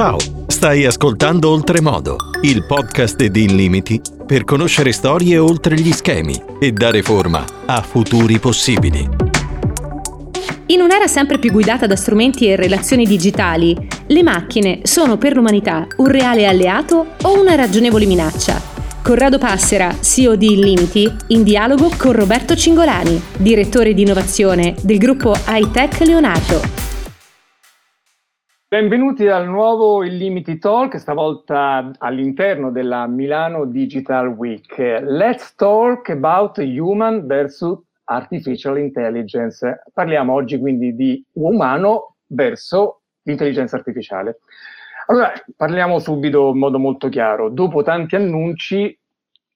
Ciao, stai ascoltando Oltremodo, il podcast di Illimiti per conoscere storie oltre gli schemi e dare forma a futuri possibili. In un'era sempre più guidata da strumenti e relazioni digitali, le macchine sono per l'umanità un reale alleato o una ragionevole minaccia? Corrado Passera, CEO di Illimiti, in dialogo con Roberto Cingolani, direttore di innovazione del gruppo iTech Leonardo. Benvenuti al nuovo Illimiti Talk, stavolta all'interno della Milano Digital Week. Let's talk about human versus artificial intelligence. Parliamo oggi quindi di umano verso l'intelligenza artificiale. Allora, parliamo subito in modo molto chiaro. Dopo tanti annunci,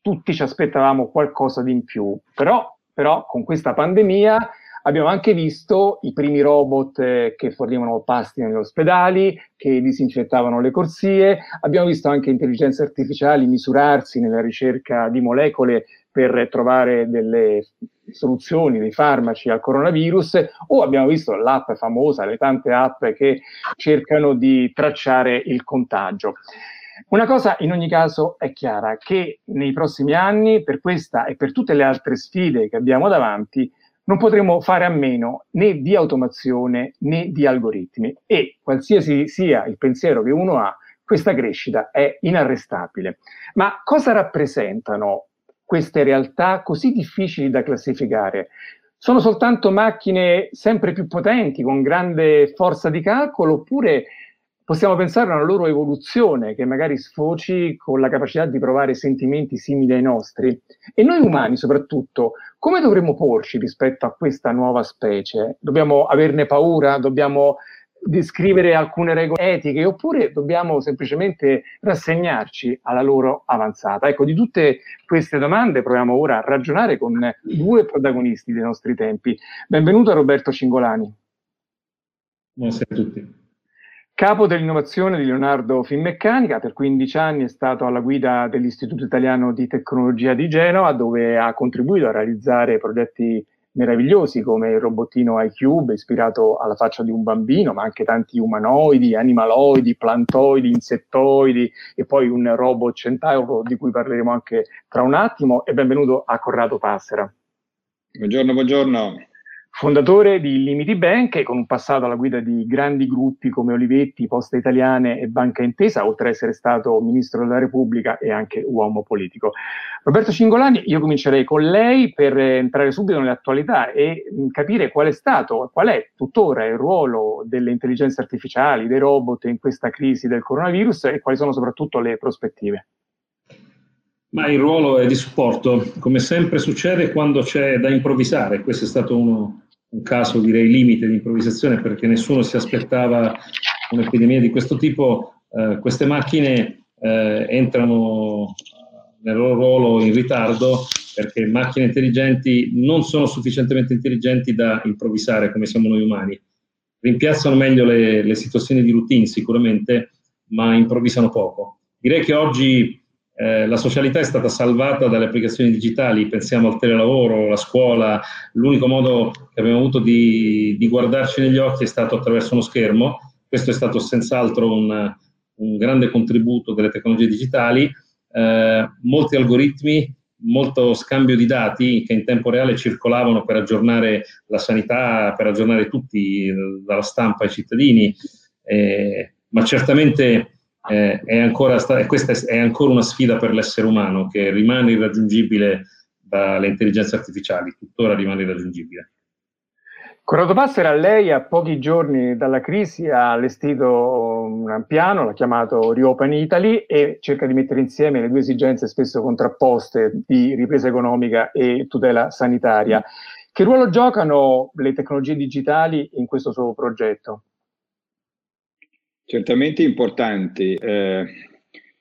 tutti ci aspettavamo qualcosa di in più, però, però con questa pandemia Abbiamo anche visto i primi robot eh, che fornivano pasti negli ospedali, che disinfettavano le corsie, abbiamo visto anche intelligenze artificiali misurarsi nella ricerca di molecole per trovare delle soluzioni, dei farmaci al coronavirus, o abbiamo visto l'app famosa, le tante app che cercano di tracciare il contagio. Una cosa in ogni caso è chiara, che nei prossimi anni, per questa e per tutte le altre sfide che abbiamo davanti, non potremo fare a meno né di automazione né di algoritmi e qualsiasi sia il pensiero che uno ha, questa crescita è inarrestabile. Ma cosa rappresentano queste realtà così difficili da classificare? Sono soltanto macchine sempre più potenti, con grande forza di calcolo, oppure possiamo pensare a una loro evoluzione che magari sfoci con la capacità di provare sentimenti simili ai nostri. E noi umani soprattutto, come dovremmo porci rispetto a questa nuova specie? Dobbiamo averne paura? Dobbiamo descrivere alcune regole etiche oppure dobbiamo semplicemente rassegnarci alla loro avanzata? Ecco, di tutte queste domande proviamo ora a ragionare con due protagonisti dei nostri tempi. Benvenuto Roberto Cingolani. Buonasera a tutti. Capo dell'innovazione di Leonardo Finmeccanica, per 15 anni è stato alla guida dell'Istituto Italiano di Tecnologia di Genova, dove ha contribuito a realizzare progetti meravigliosi come il robottino iCube, ispirato alla faccia di un bambino, ma anche tanti umanoidi, animaloidi, plantoidi, insettoidi e poi un robot centauro di cui parleremo anche tra un attimo. E benvenuto a Corrado Passera. Buongiorno, buongiorno fondatore di Limiti Bank, con un passato alla guida di grandi gruppi come Olivetti, Poste Italiane e Banca Intesa, oltre ad essere stato ministro della Repubblica e anche uomo politico. Roberto Cingolani, io comincerei con lei per entrare subito nell'attualità e capire qual è stato, qual è tuttora il ruolo delle intelligenze artificiali, dei robot in questa crisi del coronavirus e quali sono soprattutto le prospettive. Ma il ruolo è di supporto, come sempre succede quando c'è da improvvisare. Questo è stato uno, un caso, direi, limite di improvvisazione perché nessuno si aspettava un'epidemia di questo tipo. Eh, queste macchine eh, entrano nel loro ruolo in ritardo perché macchine intelligenti non sono sufficientemente intelligenti da improvvisare come siamo noi umani. Rimpiazzano meglio le, le situazioni di routine sicuramente, ma improvvisano poco. Direi che oggi eh, la socialità è stata salvata dalle applicazioni digitali, pensiamo al telelavoro, alla scuola, l'unico modo che abbiamo avuto di, di, guardarci negli occhi è stato attraverso uno schermo, questo è stato senz'altro un, un grande contributo delle tecnologie digitali, eh, molti algoritmi, molto scambio di dati che in tempo reale circolavano per aggiornare la sanità, per aggiornare tutti, dalla stampa ai cittadini, eh, ma certamente eh, è ancora sta- questa è ancora una sfida per l'essere umano che rimane irraggiungibile dalle intelligenze artificiali, tuttora rimane irraggiungibile. Corrado Passera, lei a pochi giorni dalla crisi ha allestito un piano, l'ha chiamato Reopen Italy e cerca di mettere insieme le due esigenze spesso contrapposte di ripresa economica e tutela sanitaria. Che ruolo giocano le tecnologie digitali in questo suo progetto? Certamente importanti. Eh,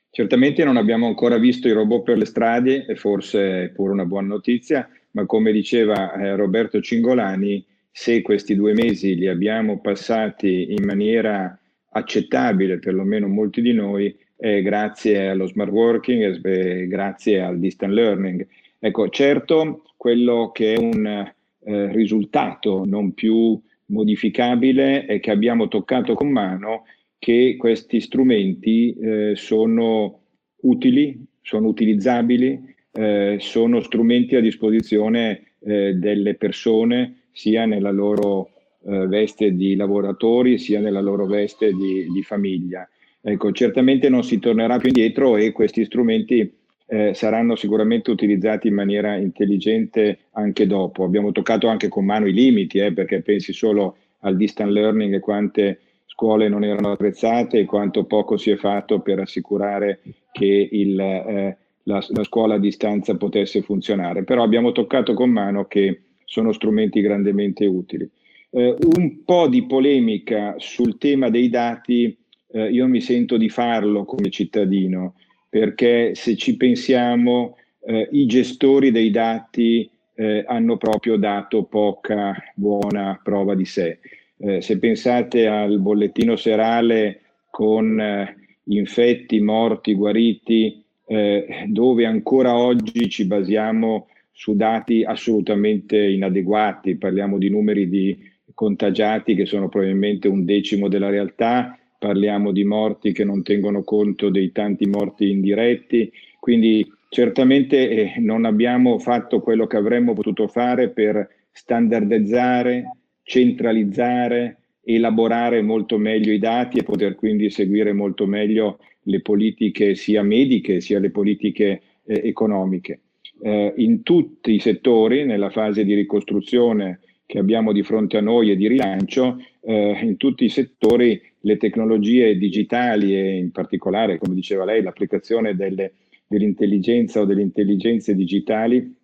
certamente non abbiamo ancora visto i robot per le strade e forse è pure una buona notizia, ma come diceva eh, Roberto Cingolani, se questi due mesi li abbiamo passati in maniera accettabile, perlomeno molti di noi, eh, grazie allo smart working e grazie al distant learning. Ecco, certo, quello che è un eh, risultato non più modificabile e che abbiamo toccato con mano che questi strumenti eh, sono utili, sono utilizzabili, eh, sono strumenti a disposizione eh, delle persone sia nella loro eh, veste di lavoratori sia nella loro veste di, di famiglia. Ecco, certamente non si tornerà più indietro e questi strumenti eh, saranno sicuramente utilizzati in maniera intelligente anche dopo. Abbiamo toccato anche con mano i limiti, eh, perché pensi solo al distant learning e quante scuole non erano attrezzate e quanto poco si è fatto per assicurare che il, eh, la, la, scuola a distanza potesse funzionare. Però abbiamo toccato con mano che sono strumenti grandemente utili. Eh, un po' di polemica sul tema dei dati, eh, io mi sento di farlo come cittadino, perché se ci pensiamo eh, i gestori dei dati eh, hanno proprio dato poca buona prova di sé. Eh, se pensate al bollettino serale con eh, infetti, morti, guariti, eh, dove ancora oggi ci basiamo su dati assolutamente inadeguati, parliamo di numeri di contagiati che sono probabilmente un decimo della realtà, parliamo di morti che non tengono conto dei tanti morti indiretti, quindi certamente eh, non abbiamo fatto quello che avremmo potuto fare per standardizzare, centralizzare, elaborare molto meglio i dati e poter quindi seguire molto meglio le politiche sia mediche sia le politiche eh, economiche. Eh, in tutti i settori, nella fase di ricostruzione che abbiamo di fronte a noi e di rilancio, eh, in tutti i settori le tecnologie digitali e in particolare, come diceva lei, l'applicazione dell'intelligenza o delle intelligenze digitali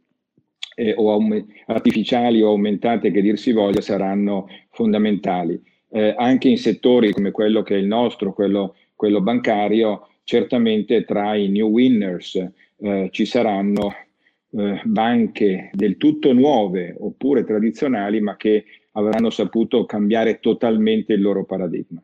eh, o aume- artificiali o aumentate che dir si voglia saranno fondamentali. Eh, anche in settori come quello che è il nostro, quello, quello bancario, certamente tra i new winners eh, ci saranno eh, banche del tutto nuove oppure tradizionali, ma che avranno saputo cambiare totalmente il loro paradigma.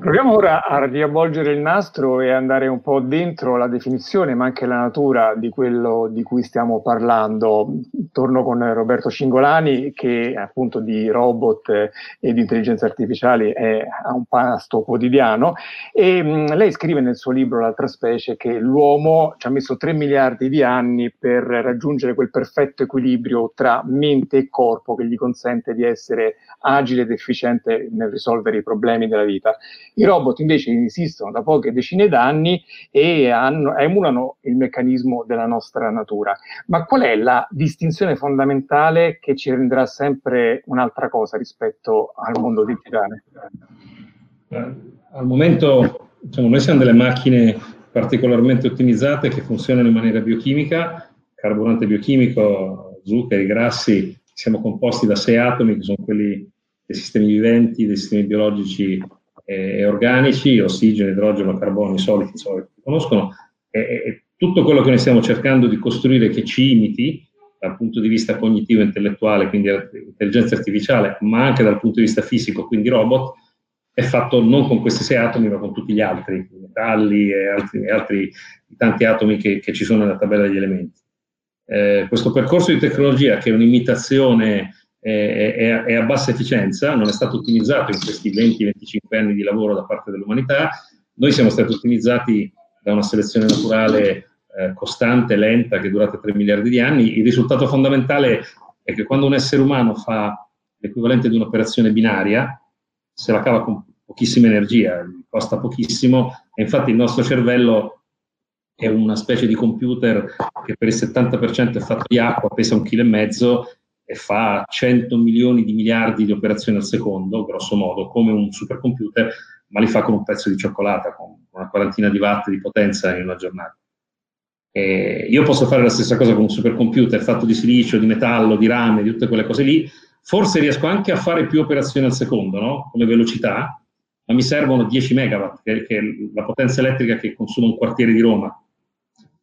Proviamo ora a riavvolgere il nastro e andare un po' dentro la definizione, ma anche la natura di quello di cui stiamo parlando. Torno con Roberto Cingolani, che appunto di robot e di intelligenza artificiali è a un pasto quotidiano. E mh, lei scrive nel suo libro L'altra specie che l'uomo ci ha messo 3 miliardi di anni per raggiungere quel perfetto equilibrio tra mente e corpo che gli consente di essere agile ed efficiente nel risolvere i problemi della vita. I robot invece esistono da poche decine d'anni e hanno, emulano il meccanismo della nostra natura. Ma qual è la distinzione fondamentale che ci renderà sempre un'altra cosa rispetto al mondo digitale? Eh, al momento diciamo, noi siamo delle macchine particolarmente ottimizzate che funzionano in maniera biochimica, carburante biochimico, zuccheri, grassi, siamo composti da sei atomi che sono quelli dei sistemi viventi, dei sistemi biologici eh, organici, ossigeno, idrogeno, carbonio, solidi, insomma, che conoscono, e, tutto quello che noi stiamo cercando di costruire che ci imiti dal punto di vista cognitivo intellettuale, quindi intelligenza artificiale, ma anche dal punto di vista fisico, quindi robot, è fatto non con questi sei atomi, ma con tutti gli altri, i metalli e altri, e altri tanti atomi che, che, ci sono nella tabella degli elementi. Eh, questo percorso di tecnologia, che è un'imitazione è, è, è, a bassa efficienza, non è stato ottimizzato in questi 20-25 anni di lavoro da parte dell'umanità. Noi siamo stati ottimizzati da una selezione naturale eh, costante, lenta, che è durata 3 miliardi di anni. Il risultato fondamentale è che quando un essere umano fa l'equivalente di un'operazione binaria, se la cava con pochissima energia, costa pochissimo, e infatti il nostro cervello è una specie di computer che per il 70% è fatto di acqua, pesa un chilo e mezzo e fa 100 milioni di miliardi di operazioni al secondo, grosso modo, come un supercomputer, ma li fa con un pezzo di cioccolata, con una quarantina di watt di potenza in una giornata. E io posso fare la stessa cosa con un supercomputer fatto di silicio, di metallo, di rame, di tutte quelle cose lì. Forse riesco anche a fare più operazioni al secondo, no? come velocità, ma mi servono 10 megawatt, che, è la potenza elettrica che consuma un quartiere di Roma.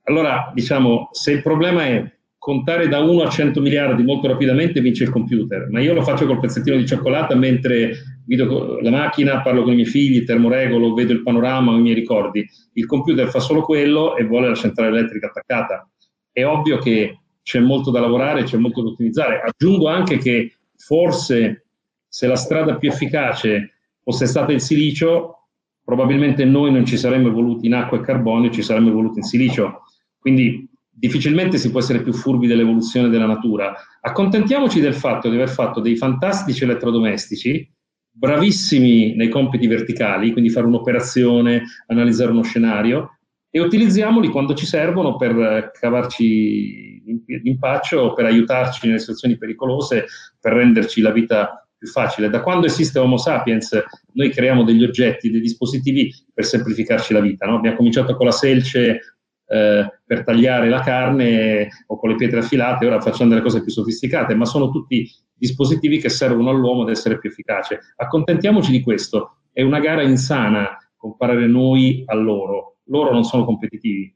Allora, diciamo, se il problema è contare da 1 a 100 miliardi molto rapidamente vince il computer, ma io lo faccio col pezzettino di cioccolata mentre guido la macchina, parlo con i miei figli, termoregolo, vedo il panorama, i miei ricordi. Il computer fa solo quello e vuole la centrale elettrica attaccata. È ovvio che c'è molto da lavorare, c'è molto da ottimizzare. Aggiungo anche che forse se la strada più efficace fosse stata il silicio, probabilmente noi non ci saremmo evoluti in acqua e carbonio, ci saremmo evoluti in silicio. Quindi difficilmente si può essere più furbi dell'evoluzione della natura. Accontentiamoci del fatto di aver fatto dei fantastici elettrodomestici, bravissimi nei compiti verticali, quindi fare un'operazione, analizzare uno scenario, e utilizziamoli quando ci servono per cavarci l'impaccio, per aiutarci nelle situazioni pericolose, per renderci la vita più facile. Da quando esiste Homo sapiens, noi creiamo degli oggetti, dei dispositivi per semplificarci la vita. No? Abbiamo cominciato con la selce eh, per tagliare la carne o con le pietre affilate, ora facciamo delle cose più sofisticate, ma sono tutti dispositivi che servono all'uomo ad essere più efficace. Accontentiamoci di questo. È una gara insana comparare noi a loro. Loro non sono competitivi.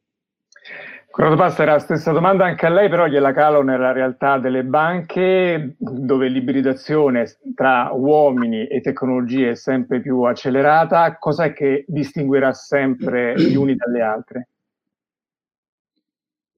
Corrado Passera, stessa domanda anche a lei, però gliela calo nella realtà delle banche, dove l'ibridazione tra uomini e tecnologie è sempre più accelerata. Cos'è che distinguerà sempre gli uni dalle altre?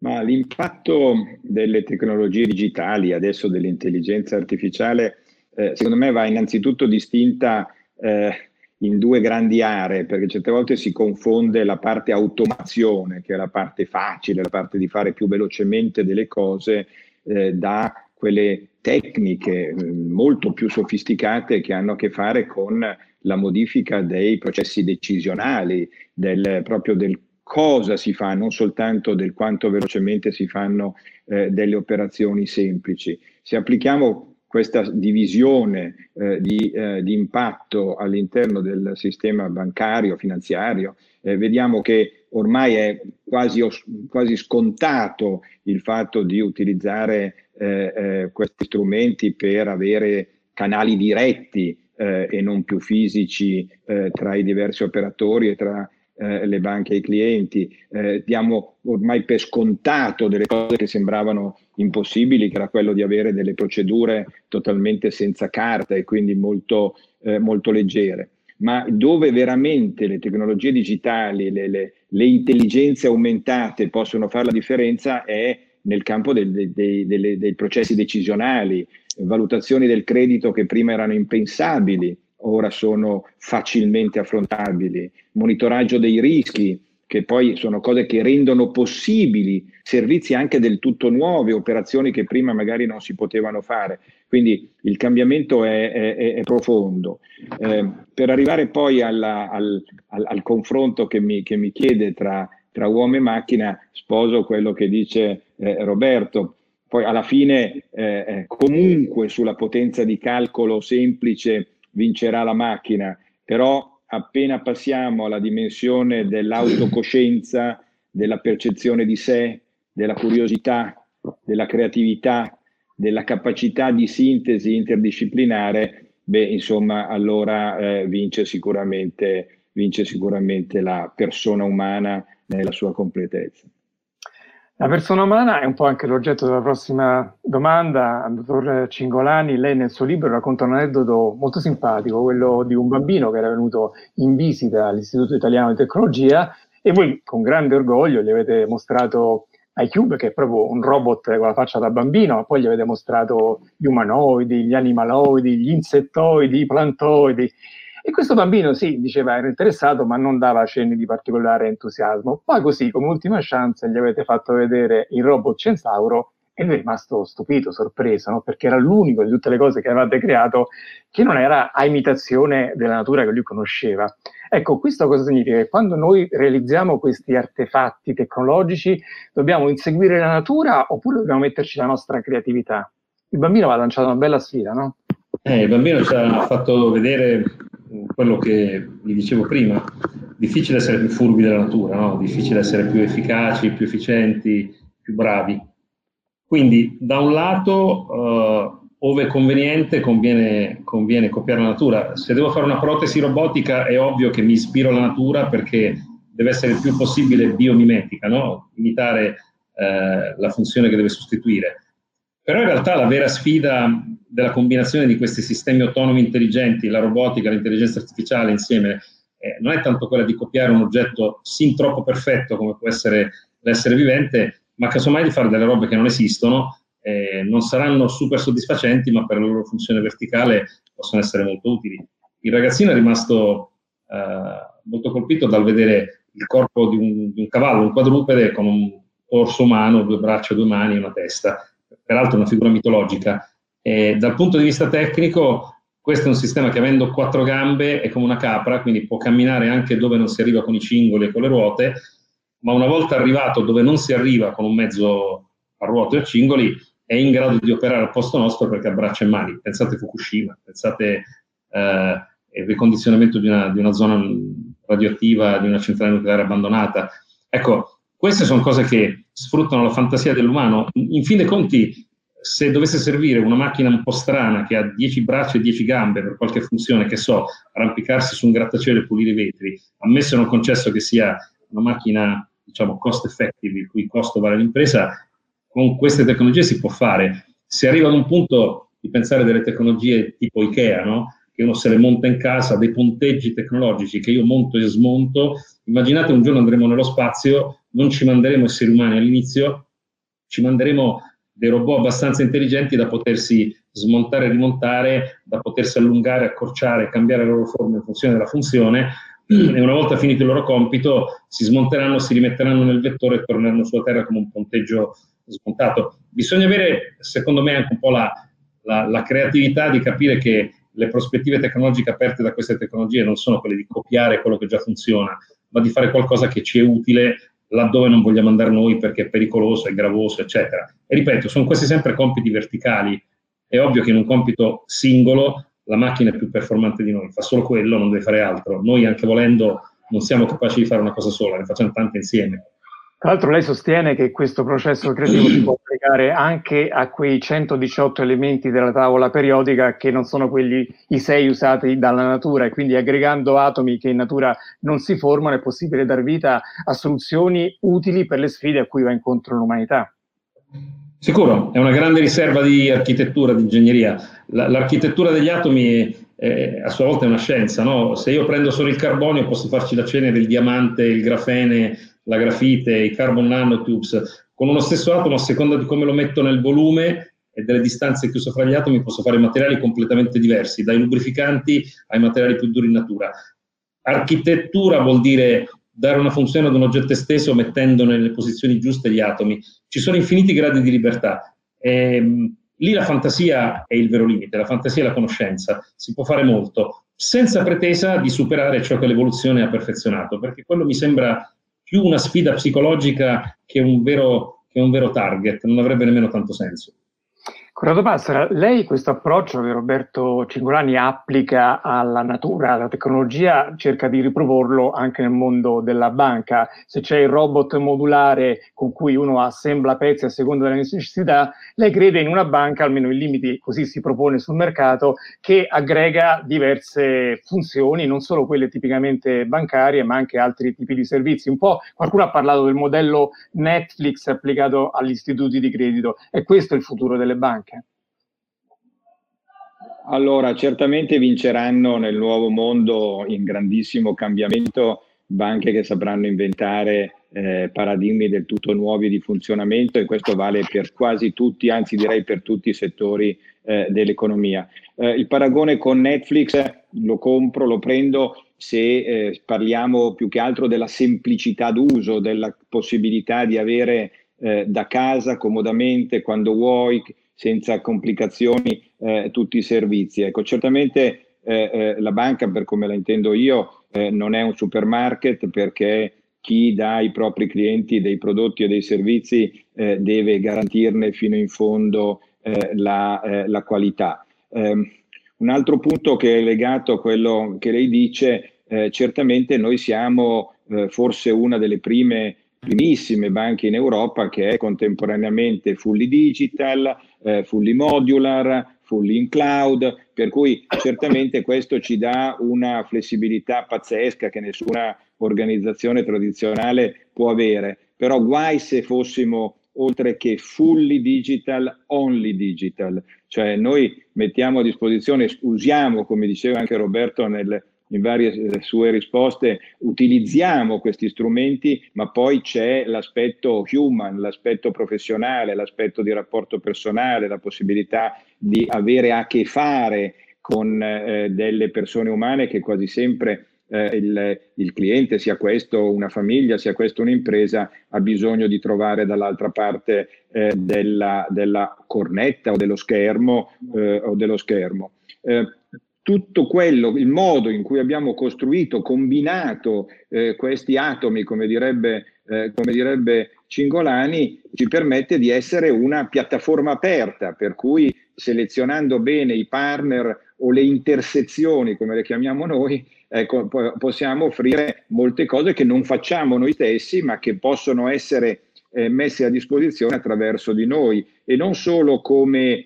Ma l'impatto delle tecnologie digitali, adesso dell'intelligenza artificiale, eh, secondo me va innanzitutto distinta eh, in due grandi aree, perché certe volte si confonde la parte automazione, che è la parte facile, la parte di fare più velocemente delle cose, eh, da quelle tecniche eh, molto più sofisticate che hanno a che fare con la modifica dei processi decisionali, del, proprio del cosa si fa, non soltanto del quanto velocemente si fanno eh, delle operazioni semplici. Se applichiamo questa divisione eh, di, eh, di, impatto all'interno del sistema bancario, finanziario, eh, vediamo che ormai è quasi, quasi, scontato il fatto di utilizzare eh, eh, questi strumenti per avere canali diretti e non più fisici tra i diversi operatori e tra eh, le banche ai clienti, eh, diamo ormai per scontato delle cose che sembravano impossibili, che era quello di avere delle procedure totalmente senza carta e quindi molto, eh, molto leggere. Ma dove veramente le tecnologie digitali, le, le, le, intelligenze aumentate possono fare la differenza è nel campo del, dei, dei, dei processi decisionali, valutazioni del credito che prima erano impensabili, ora sono facilmente affrontabili, monitoraggio dei rischi, che poi sono cose che rendono possibili servizi anche del tutto nuovi, operazioni che prima magari non si potevano fare. Quindi il cambiamento è, è, è profondo. Eh, per arrivare poi alla, al, al, al, confronto che mi, che mi chiede tra, tra, uomo e macchina, sposo quello che dice eh, Roberto. Poi alla fine eh, eh comunque sulla potenza di calcolo semplice vincerà la macchina, però appena passiamo alla dimensione dell'autocoscienza, della percezione di sé, della curiosità, della creatività, della capacità di sintesi interdisciplinare, beh, insomma, allora eh, vince, sicuramente, vince sicuramente la persona umana nella sua completezza. La persona umana è un po' anche l'oggetto della prossima domanda. Dottor Cingolani, lei nel suo libro racconta un aneddoto molto simpatico, quello di un bambino che era venuto in visita all'Istituto Italiano di Tecnologia e voi con grande orgoglio gli avete mostrato iCube, che è proprio un robot con la faccia da bambino, poi gli avete mostrato gli umanoidi, gli animaloidi, gli insettoidi, i plantoidi. E questo bambino sì, diceva era interessato, ma non dava cenni di particolare entusiasmo. Poi così, come ultima chance, gli avete fatto vedere il robot Centauro e lui è rimasto stupito, sorpreso, no? perché era l'unico di tutte le cose che avevate creato che non era a imitazione della natura che lui conosceva. Ecco, questo cosa significa? Che quando noi realizziamo questi artefatti tecnologici dobbiamo inseguire la natura oppure dobbiamo metterci la nostra creatività? Il bambino ha lanciato una bella sfida, no? Eh, il bambino ci ha fatto vedere quello che vi dicevo prima, difficile essere più furbi della natura, no? difficile essere più efficaci, più efficienti, più bravi. Quindi da un lato, uh, ove conveniente, conviene, conviene, copiare la natura. Se devo fare una protesi robotica è ovvio che mi ispiro alla natura perché deve essere il più possibile biomimetica, no? imitare uh, la funzione che deve sostituire. Però in realtà la vera sfida della combinazione di questi sistemi autonomi intelligenti, la robotica, l'intelligenza artificiale insieme, eh, non è tanto quella di copiare un oggetto sin troppo perfetto come può essere l'essere vivente, ma casomai di fare delle robe che non esistono, eh, non saranno super soddisfacenti, ma per la loro funzione verticale possono essere molto utili. Il ragazzino è rimasto eh, molto colpito dal vedere il corpo di un, di un cavallo, un quadrupede con un torso umano, due braccia, due mani e una testa, peraltro una figura mitologica. E dal punto di vista tecnico, questo è un sistema che avendo quattro gambe è come una capra, quindi può camminare anche dove non si arriva con i cingoli e con le ruote, ma una volta arrivato dove non si arriva con un mezzo a ruote o a cingoli, è in grado di operare al posto nostro perché ha braccia e mani. Pensate Fukushima, pensate eh, il ricondizionamento di una, di una zona radioattiva, di una centrale nucleare abbandonata. Ecco, queste sono cose che sfruttano la fantasia dell'umano. In fin dei conti, se dovesse servire una macchina un po' strana che ha 10 braccia e 10 gambe per qualche funzione, che so, arrampicarsi su un grattacielo e pulire i vetri, ammesso e non concesso che sia una macchina, diciamo, cost effective, il cui costo vale l'impresa, con queste tecnologie si può fare. Si arriva ad un punto di pensare delle tecnologie tipo IKEA, no? che uno se le monta in casa, dei ponteggi tecnologici che io monto e smonto. Immaginate un giorno andremo nello spazio, non ci manderemo esseri umani all'inizio, ci manderemo dei robot abbastanza intelligenti da potersi smontare e rimontare, da potersi allungare, accorciare, cambiare la loro forma in funzione della funzione e una volta finito il loro compito si smonteranno, si rimetteranno nel vettore e torneranno sulla Terra come un ponteggio smontato. Bisogna avere, secondo me, anche un po' la, la, la creatività di capire che le prospettive tecnologiche aperte da queste tecnologie non sono quelle di copiare quello che già funziona, ma di fare qualcosa che ci è utile laddove non vogliamo andare noi perché è pericoloso, è gravoso, eccetera. E ripeto, sono questi sempre compiti verticali. È ovvio che in un compito singolo la macchina è più performante di noi, fa solo quello, non deve fare altro. Noi anche volendo non siamo capaci di fare una cosa sola, ne facciamo tante insieme. Tra l'altro lei sostiene che questo processo creativo si può applicare anche a quei 118 elementi della tavola periodica che non sono quelli i sei usati dalla natura e quindi aggregando atomi che in natura non si formano è possibile dar vita a soluzioni utili per le sfide a cui va incontro l'umanità. Sicuro, è una grande riserva di architettura, di ingegneria. l'architettura degli atomi è, a sua volta è una scienza, no? Se io prendo solo il carbonio posso farci la cena del diamante, il grafene, la grafite, i carbon nanotubes, con uno stesso atomo, a seconda di come lo metto nel volume e delle distanze chiuse fra gli atomi, posso fare materiali completamente diversi, dai lubrificanti ai materiali più duri in natura. Architettura vuol dire dare una funzione ad un oggetto esteso mettendo nelle posizioni giuste gli atomi. Ci sono infiniti gradi di libertà. E, ehm, lì la fantasia è il vero limite, la fantasia è la conoscenza. Si può fare molto, senza pretesa di superare ciò che l'evoluzione ha perfezionato, perché quello mi sembra più una sfida psicologica che un vero, che un vero target, non avrebbe nemmeno tanto senso. Corrado Passera, lei questo approccio che Roberto Cingolani applica alla natura, alla tecnologia, cerca di riproporlo anche nel mondo della banca. Se c'è il robot modulare con cui uno assembla pezzi a seconda delle necessità, lei crede in una banca, almeno in limiti così si propone sul mercato, che aggrega diverse funzioni, non solo quelle tipicamente bancarie, ma anche altri tipi di servizi. Un po' qualcuno ha parlato del modello Netflix applicato agli istituti di credito. È questo il futuro delle banche? Allora, certamente vinceranno nel nuovo mondo in grandissimo cambiamento banche che sapranno inventare eh, paradigmi del tutto nuovi di funzionamento e questo vale per quasi tutti, anzi direi per tutti i settori eh, dell'economia. Eh, il paragone con Netflix lo compro, lo prendo se eh, parliamo più che altro della semplicità d'uso, della possibilità di avere eh, da casa comodamente quando vuoi senza complicazioni eh, tutti i servizi. Ecco, certamente eh, eh, la banca, per come la intendo io, eh, non è un supermarket perché chi dà ai propri clienti dei prodotti e dei servizi eh, deve garantirne fino in fondo la, la, qualità. Ehm, un altro punto che è legato a quello che lei dice, certamente noi siamo forse una delle prime primissime banche in Europa che è contemporaneamente fully digital, eh, fully modular, fully in cloud, per cui certamente questo ci dà una flessibilità pazzesca che nessuna organizzazione tradizionale può avere. Però guai se fossimo oltre che fully digital, only digital, cioè noi mettiamo a disposizione, usiamo, come diceva anche Roberto nel, in varie eh, sue risposte utilizziamo questi strumenti, ma poi c'è l'aspetto human, l'aspetto professionale, l'aspetto di rapporto personale, la possibilità di avere a che fare con eh, delle persone umane che quasi sempre eh, il, il, cliente, sia questo una famiglia, sia questo un'impresa, ha bisogno di trovare dall'altra parte eh, della, della, cornetta o dello schermo. Eh, o dello schermo. Tutto quello, il modo in cui abbiamo costruito, combinato eh, questi atomi, come direbbe, eh, come direbbe Cingolani, ci permette di essere una piattaforma aperta, per cui selezionando bene i partner o le intersezioni, come le chiamiamo noi, ecco, possiamo offrire molte cose che non facciamo noi stessi, ma che possono essere eh, messe a disposizione attraverso di noi. E non solo come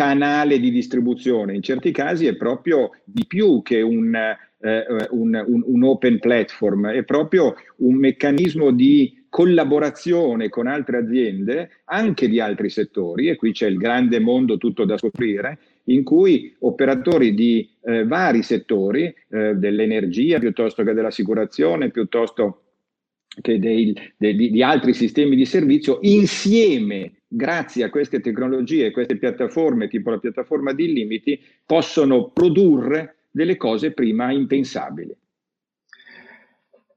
canale di distribuzione, in certi casi è proprio di più che un, eh, un, un, un open platform, è proprio un meccanismo di collaborazione con altre aziende, anche di altri settori, e qui c'è il grande mondo tutto da scoprire, in cui operatori di eh, vari settori, eh, dell'energia piuttosto che dell'assicurazione, piuttosto che dei, dei, di altri sistemi di servizio, insieme grazie a queste tecnologie, queste piattaforme, tipo la piattaforma di limiti, possono produrre delle cose prima impensabili.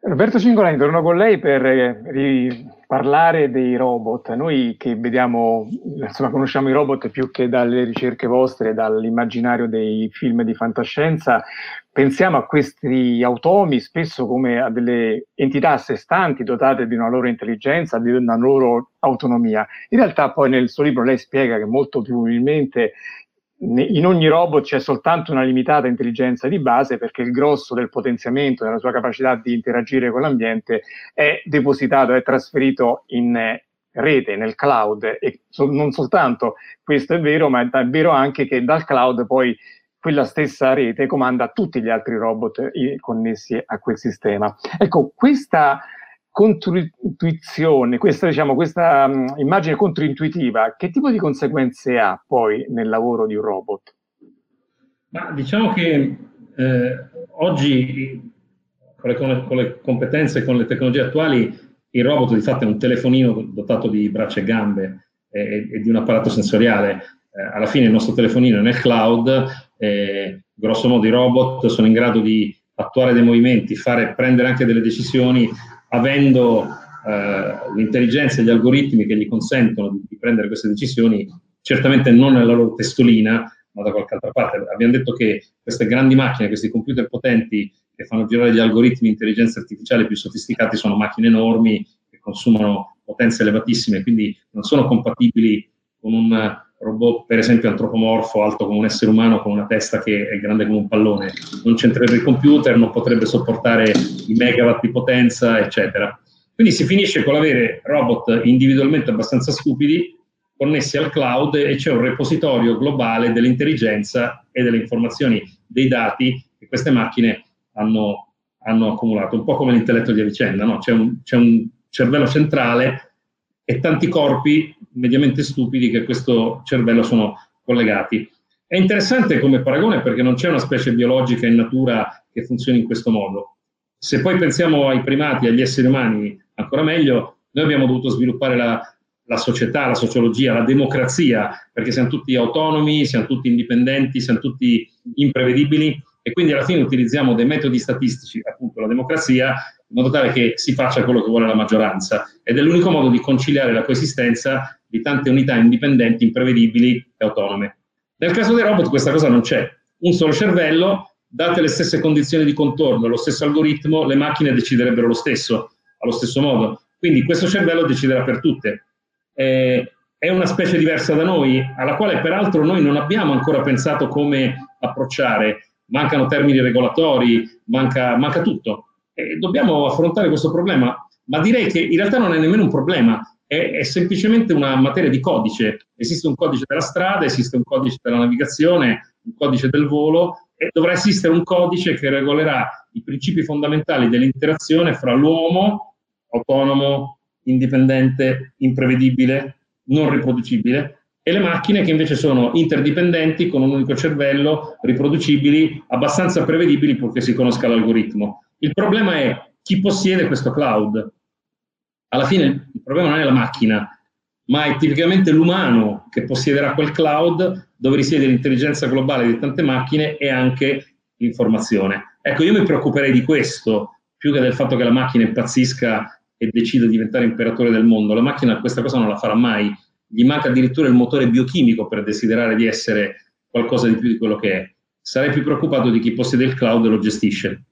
Roberto Cingolani, torno con lei per eh, parlare dei robot. Noi che vediamo, insomma, conosciamo i robot più che dalle ricerche vostre, dall'immaginario dei film di fantascienza, pensiamo a questi automi spesso come a delle entità a sé stanti, dotate di una loro intelligenza, di una loro autonomia. In realtà poi nel suo libro lei spiega che molto probabilmente in ogni robot c'è soltanto una limitata intelligenza di base perché il grosso del potenziamento della sua capacità di interagire con l'ambiente è depositato, è trasferito in eh, rete, nel cloud e non soltanto questo è vero, ma è vero anche che dal cloud poi quella stessa rete comanda tutti gli altri robot eh, connessi a quel sistema. Ecco, questa controintuizione, questa, diciamo, questa um, immagine controintuitiva, che tipo di conseguenze ha poi nel lavoro di un robot? Ma diciamo che eh, oggi con le, con le competenze e con le tecnologie attuali il robot di fatto è un telefonino dotato di braccia e gambe e, e di un apparato sensoriale. Eh, alla fine il nostro telefonino è nel cloud, eh, grosso modo i robot sono in grado di attuare dei movimenti, fare, prendere anche delle decisioni avendo eh, l'intelligenza e gli algoritmi che gli consentono di, di, prendere queste decisioni, certamente non nella loro testolina, ma da qualche altra parte. Abbiamo detto che queste grandi macchine, questi computer potenti che fanno girare gli algoritmi di intelligenza artificiale più sofisticati sono macchine enormi che consumano potenze elevatissime, quindi non sono compatibili con un robot, per esempio antropomorfo, alto come un essere umano, con una testa che è grande come un pallone. Non c'entrerebbe il computer, non potrebbe sopportare i megawatt di potenza, eccetera. Quindi si finisce con l'avere robot individualmente abbastanza stupidi, connessi al cloud e c'è un repositorio globale dell'intelligenza e delle informazioni, dei dati che queste macchine hanno, hanno accumulato, un po' come l'intelletto di Avicenna, no? c'è, un, c'è un cervello centrale e tanti corpi mediamente stupidi che questo cervello sono collegati. È interessante come paragone perché non c'è una specie biologica in natura che funzioni in questo modo. Se poi pensiamo ai primati, agli esseri umani, ancora meglio, noi abbiamo dovuto sviluppare la, la società, la sociologia, la democrazia, perché siamo tutti autonomi, siamo tutti indipendenti, siamo tutti imprevedibili e quindi alla fine utilizziamo dei metodi statistici, appunto la democrazia, in modo tale che si faccia quello che vuole la maggioranza. Ed è l'unico modo di conciliare la coesistenza di tante unità indipendenti, imprevedibili e autonome. Nel caso dei robot questa cosa non c'è. Un solo cervello, date le stesse condizioni di contorno, lo stesso algoritmo, le macchine deciderebbero lo stesso, allo stesso modo. Quindi questo cervello deciderà per tutte. Eh, è una specie diversa da noi, alla quale peraltro noi non abbiamo ancora pensato come approcciare mancano termini regolatori, manca, manca tutto. E dobbiamo affrontare questo problema, ma direi che in realtà non è nemmeno un problema, è, è, semplicemente una materia di codice. Esiste un codice della strada, esiste un codice della navigazione, un codice del volo e dovrà esistere un codice che regolerà i principi fondamentali dell'interazione fra l'uomo autonomo, indipendente, imprevedibile, non riproducibile e le macchine che invece sono interdipendenti con un unico cervello, riproducibili, abbastanza prevedibili purché si conosca l'algoritmo. Il problema è chi possiede questo cloud. Alla fine il problema non è la macchina, ma è tipicamente l'umano che possiederà quel cloud dove risiede l'intelligenza globale di tante macchine e anche l'informazione. Ecco, io mi preoccuperei di questo più che del fatto che la macchina impazzisca e decida di diventare imperatore del mondo. La macchina questa cosa non la farà mai. Gli manca addirittura il motore biochimico per desiderare di essere qualcosa di più di quello che è. Sarei più preoccupato di chi possiede il cloud e lo gestisce.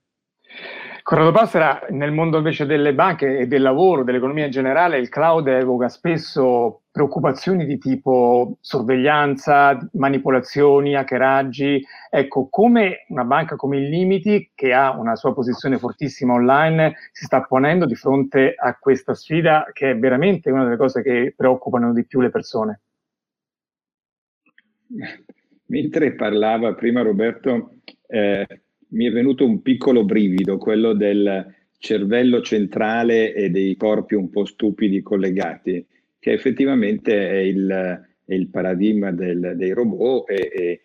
Corrado Passera, nel mondo invece delle banche e del lavoro, dell'economia in generale, il cloud evoca spesso preoccupazioni di tipo sorveglianza, manipolazioni, hackeraggi. Ecco, come una banca come il Limiti, che ha una sua posizione fortissima online, si sta ponendo di fronte a questa sfida che è veramente una delle cose che preoccupano di più le persone? Mentre parlava prima Roberto, eh, mi è venuto un piccolo brivido, quello del cervello centrale e dei corpi un po' stupidi collegati, che effettivamente è il, è il paradigma del, dei robot e,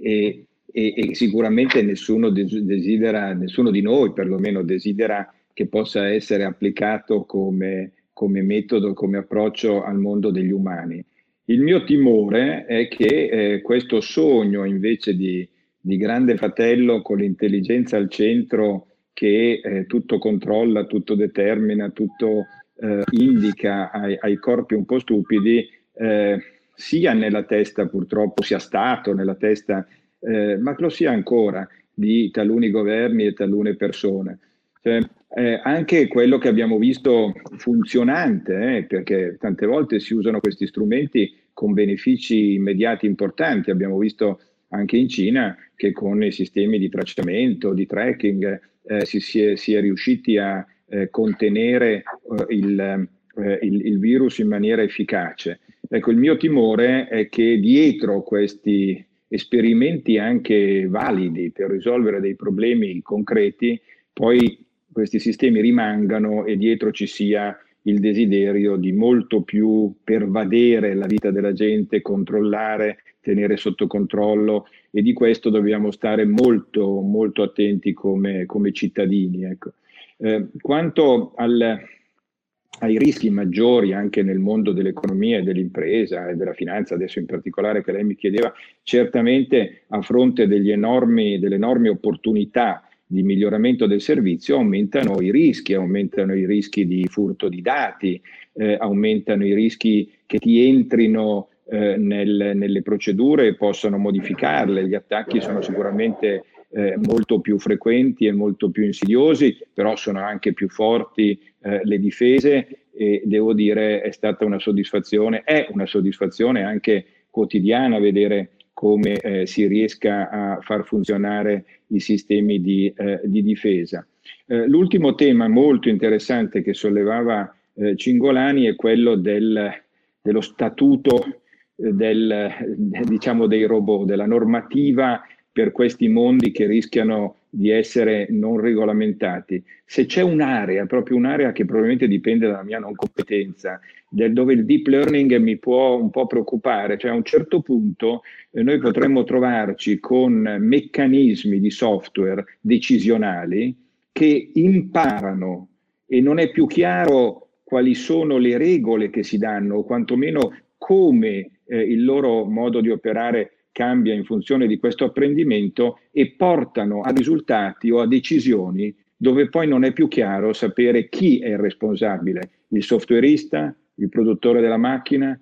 e, e, e, sicuramente nessuno desidera, nessuno di noi perlomeno desidera che possa essere applicato come, come metodo, come approccio al mondo degli umani. Il mio timore è che eh, questo sogno invece di, di grande fratello con l'intelligenza al centro che eh, tutto controlla, tutto determina, tutto eh, indica ai, ai, corpi un po' stupidi, eh, sia nella testa purtroppo, sia stato nella testa, eh, ma lo sia ancora di taluni governi e talune persone. Cioè, eh, anche quello che abbiamo visto funzionante, eh, perché tante volte si usano questi strumenti con benefici immediati importanti, abbiamo visto anche in Cina che con i sistemi di tracciamento, di tracking, eh, si, si, è, si, è, riusciti a eh, contenere eh, il, eh, il, il, virus in maniera efficace. Ecco, il mio timore è che dietro questi esperimenti anche validi per risolvere dei problemi concreti, poi questi sistemi rimangano e dietro ci sia il desiderio di molto più pervadere la vita della gente, controllare, tenere sotto controllo e di questo dobbiamo stare molto, molto attenti come, come cittadini. Ecco. Eh, quanto al, ai rischi maggiori anche nel mondo dell'economia e dell'impresa e della finanza, adesso in particolare che lei mi chiedeva, certamente a fronte enormi, delle enormi opportunità di miglioramento del servizio aumentano i rischi, aumentano i rischi di furto di dati, eh, aumentano i rischi che ti entrino eh, nel, nelle procedure e possano modificarle. Gli attacchi sono sicuramente eh, molto più frequenti e molto più insidiosi, però sono anche più forti eh, le difese e devo dire è stata una soddisfazione, è una soddisfazione anche quotidiana vedere come eh, si riesca a far funzionare i sistemi di, eh, di difesa. Eh, l'ultimo tema molto interessante che sollevava eh, Cingolani è quello del, dello statuto eh, del, diciamo, dei robot, della normativa per questi mondi che rischiano di essere non regolamentati. Se c'è un'area, proprio un'area che probabilmente dipende dalla mia non competenza, del, dove il deep learning mi può un po' preoccupare, cioè a un certo punto eh, noi potremmo trovarci con meccanismi di software decisionali che imparano e non è più chiaro quali sono le regole che si danno o quantomeno come eh, il loro modo di operare cambia in funzione di questo apprendimento e portano a risultati o a decisioni dove poi non è più chiaro sapere chi è il responsabile, il softwareista, il produttore della macchina,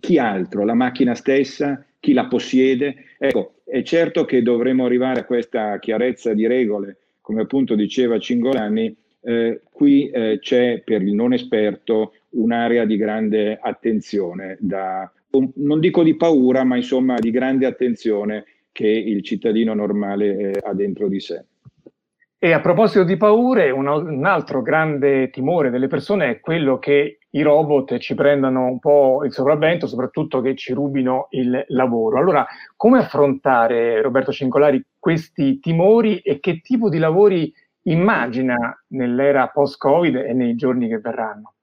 chi altro, la macchina stessa, chi la possiede. Ecco, è certo che dovremo arrivare a questa chiarezza di regole, come appunto diceva Cingolani, eh, qui eh, c'è per il non esperto un'area di grande attenzione da non dico di paura, ma insomma di grande attenzione che il cittadino normale eh, ha dentro di sé. E a proposito di paure, un, un, altro grande timore delle persone è quello che i robot ci prendano un po' il sopravvento, soprattutto che ci rubino il lavoro. Allora, come affrontare, Roberto Cincolari, questi timori e che tipo di lavori immagina nell'era post-Covid e nei giorni che verranno?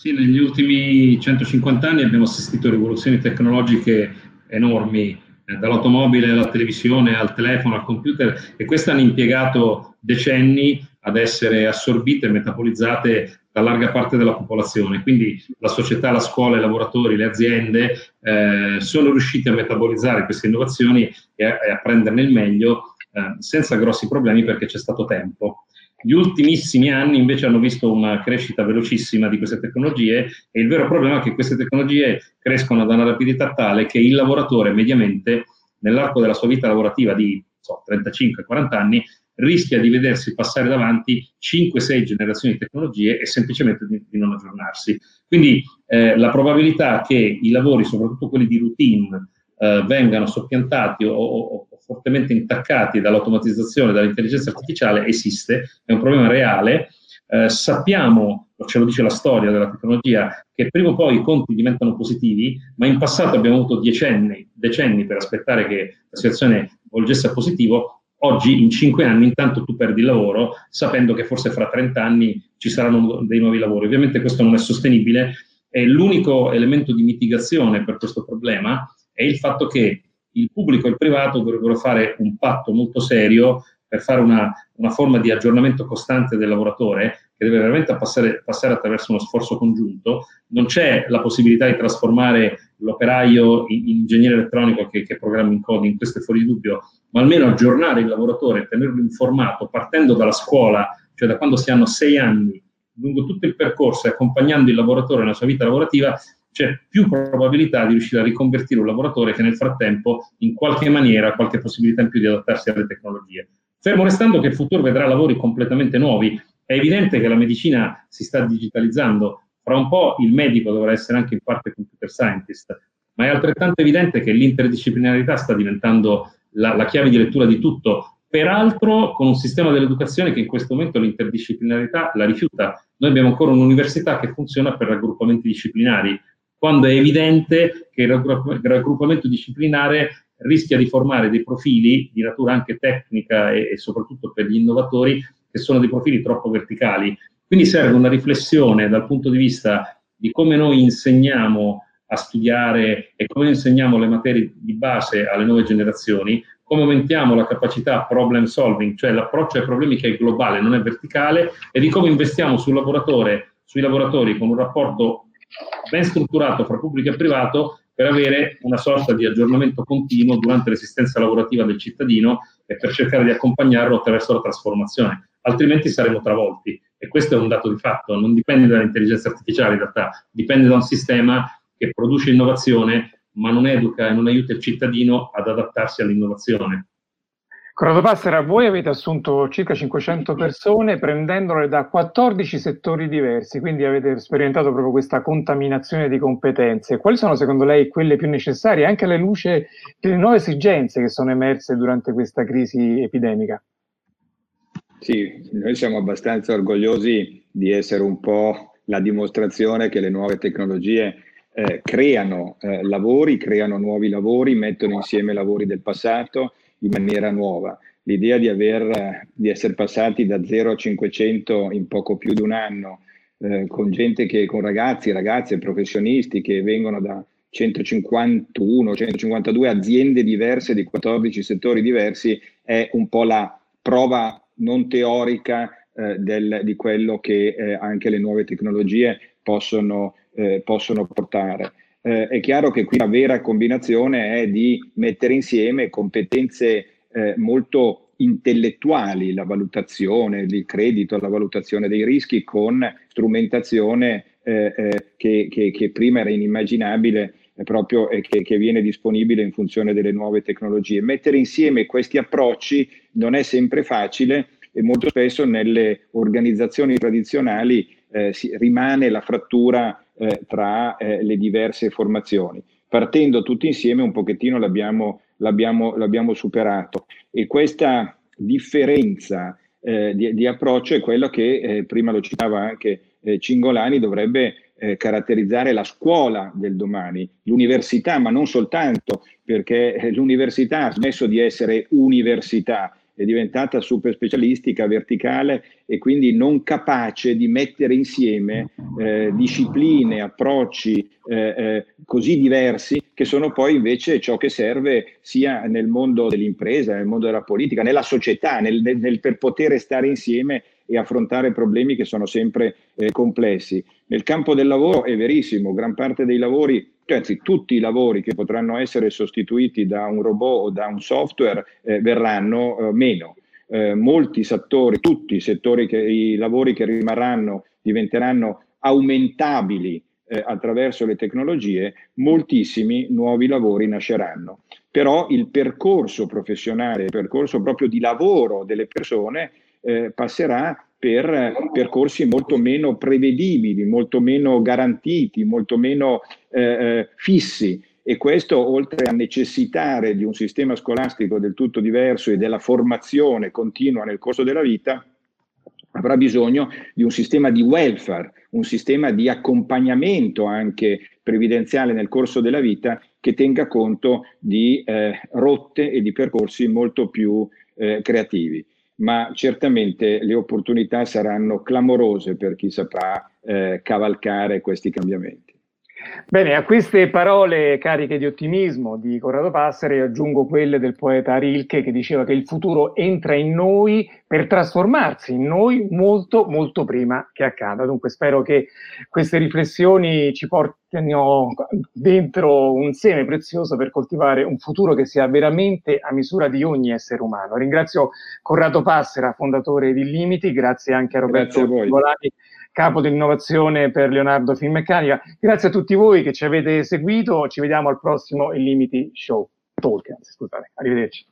Sì, negli ultimi 150 anni abbiamo assistito a rivoluzioni tecnologiche enormi, eh, dall'automobile alla televisione, al telefono, al computer, e queste hanno impiegato decenni ad essere assorbite e metabolizzate da larga parte della popolazione. Quindi la società, la scuola, i lavoratori, le aziende eh, sono riusciti a metabolizzare queste innovazioni e a, e a prenderne il meglio eh, senza grossi problemi perché c'è stato tempo. Gli ultimissimi anni invece hanno visto una crescita velocissima di queste tecnologie e il vero problema è che queste tecnologie crescono da una rapidità tale che il lavoratore mediamente nell'arco della sua vita lavorativa di so, 35-40 anni rischia di vedersi passare davanti 5-6 generazioni di tecnologie e semplicemente di, di non aggiornarsi. Quindi eh, la probabilità che i lavori, soprattutto quelli di routine, eh, vengano soppiantati o, o, fortemente intaccati dall'automatizzazione, dall'intelligenza artificiale esiste, è un problema reale. Eh, sappiamo, ce lo dice la storia della tecnologia, che prima o poi i conti diventano positivi, ma in passato abbiamo avuto decenni, decenni per aspettare che la situazione volgesse a positivo, Oggi, in cinque anni, intanto tu perdi il lavoro sapendo che forse fra 30 anni ci saranno dei nuovi lavori. Ovviamente questo non è sostenibile e l'unico elemento di mitigazione per questo problema è il fatto che il pubblico e il privato dovrebbero fare un patto molto serio per fare una, una forma di aggiornamento costante del lavoratore che deve veramente passare, passare, attraverso uno sforzo congiunto. Non c'è la possibilità di trasformare l'operaio in, in ingegnere elettronico che, che programma in coding, questo è fuori di dubbio, ma almeno aggiornare il lavoratore, tenerlo informato, partendo dalla scuola, cioè da quando si hanno sei anni, lungo tutto il percorso e accompagnando il lavoratore nella sua vita lavorativa, c'è più probabilità di riuscire a riconvertire un lavoratore che nel frattempo in qualche maniera ha qualche possibilità in più di adattarsi alle tecnologie. Fermo restando che il futuro vedrà lavori completamente nuovi, è evidente che la medicina si sta digitalizzando, fra un po' il medico dovrà essere anche in parte computer scientist, ma è altrettanto evidente che l'interdisciplinarità sta diventando la, la chiave di lettura di tutto, peraltro con un sistema dell'educazione che in questo momento l'interdisciplinarità la rifiuta. Noi abbiamo ancora un'università che funziona per raggruppamenti disciplinari, quando è evidente che il raggruppamento disciplinare rischia di formare dei profili di natura anche tecnica e, e soprattutto per gli innovatori che sono dei profili troppo verticali. Quindi serve una riflessione dal punto di vista di come noi insegniamo a studiare e come insegniamo le materie di base alle nuove generazioni, come aumentiamo la capacità problem solving, cioè l'approccio ai problemi che è globale, non è verticale, e di come investiamo sul lavoratore, sui lavoratori con un rapporto ben strutturato fra pubblico e privato per avere una sorta di aggiornamento continuo durante l'esistenza lavorativa del cittadino e per cercare di accompagnarlo attraverso la trasformazione. Altrimenti saremo travolti. E questo è un dato di fatto, non dipende dall'intelligenza artificiale in realtà, dipende da un sistema che produce innovazione, ma non educa e non aiuta il cittadino ad adattarsi all'innovazione. Corrado Passera, voi avete assunto circa 500 persone prendendole da 14 settori diversi, quindi avete sperimentato proprio questa contaminazione di competenze. Quali sono secondo lei quelle più necessarie, anche alle luce delle nuove esigenze che sono emerse durante questa crisi epidemica? Sì, noi siamo abbastanza orgogliosi di essere un po' la dimostrazione che le nuove tecnologie eh, creano eh, lavori, creano nuovi lavori, mettono insieme lavori del passato in maniera nuova. L'idea di, aver, di essere passati da 0 a 500 in poco più di un anno, eh, con gente che, con ragazzi, ragazze, professionisti che vengono da 151, 152 aziende diverse di 14 settori diversi, è un po' la prova non teorica eh, del, di quello che eh, anche le nuove tecnologie possono eh, possono portare. Eh, è chiaro che qui la vera combinazione è di mettere insieme competenze eh, molto intellettuali, la valutazione il credito, la valutazione dei rischi con strumentazione eh, eh, che, che, che, prima era inimmaginabile eh, proprio e che, che, viene disponibile in funzione delle nuove tecnologie. Mettere insieme questi approcci non è sempre facile e molto spesso nelle organizzazioni tradizionali eh, si, rimane la frattura eh, tra eh, le diverse formazioni. Partendo tutti insieme un pochettino l'abbiamo, l'abbiamo, l'abbiamo superato e questa differenza eh, di, di, approccio è quello che eh, prima lo citava anche eh, Cingolani dovrebbe caratterizzare la scuola del domani, l'università, ma non soltanto, perché l'università ha smesso di essere università, è diventata super specialistica, verticale e quindi non capace di mettere insieme eh, discipline, approcci eh, eh, così diversi che sono poi invece ciò che serve sia nel mondo dell'impresa, nel mondo della politica, nella società, nel, nel, per poter stare insieme e affrontare problemi che sono sempre eh, complessi. Nel campo del lavoro è verissimo, gran parte dei lavori cioè, anzi tutti i lavori che potranno essere sostituiti da un robot o da un software eh, verranno eh, meno. Eh, molti settori, tutti i settori, che, i lavori che rimarranno diventeranno aumentabili eh, attraverso le tecnologie, moltissimi nuovi lavori nasceranno. Però il percorso professionale, il percorso proprio di lavoro delle persone eh, passerà per percorsi molto meno prevedibili, molto meno garantiti, molto meno eh, eh, fissi. E questo, oltre a necessitare di un sistema scolastico del tutto diverso e della formazione continua nel corso della vita, avrà bisogno di un sistema di welfare, un sistema di accompagnamento anche previdenziale nel corso della vita che tenga conto di eh, rotte e di percorsi molto più eh, creativi ma certamente le opportunità saranno clamorose per chi saprà eh, cavalcare questi cambiamenti. Bene, a queste parole cariche di ottimismo di Corrado Passeri aggiungo quelle del poeta Rilke che diceva che il futuro entra in noi per trasformarsi in noi molto molto prima che accada. Dunque spero che queste riflessioni ci portino dentro un seme prezioso per coltivare un futuro che sia veramente a misura di ogni essere umano. Ringrazio Corrado Passera, fondatore di Limiti, grazie anche a Roberto Volani capo dell'innovazione per Leonardo Filmeccanica. Grazie a tutti voi che ci avete seguito, ci vediamo al prossimo Illimiti Show. Talk, anzi, scusate. Arrivederci.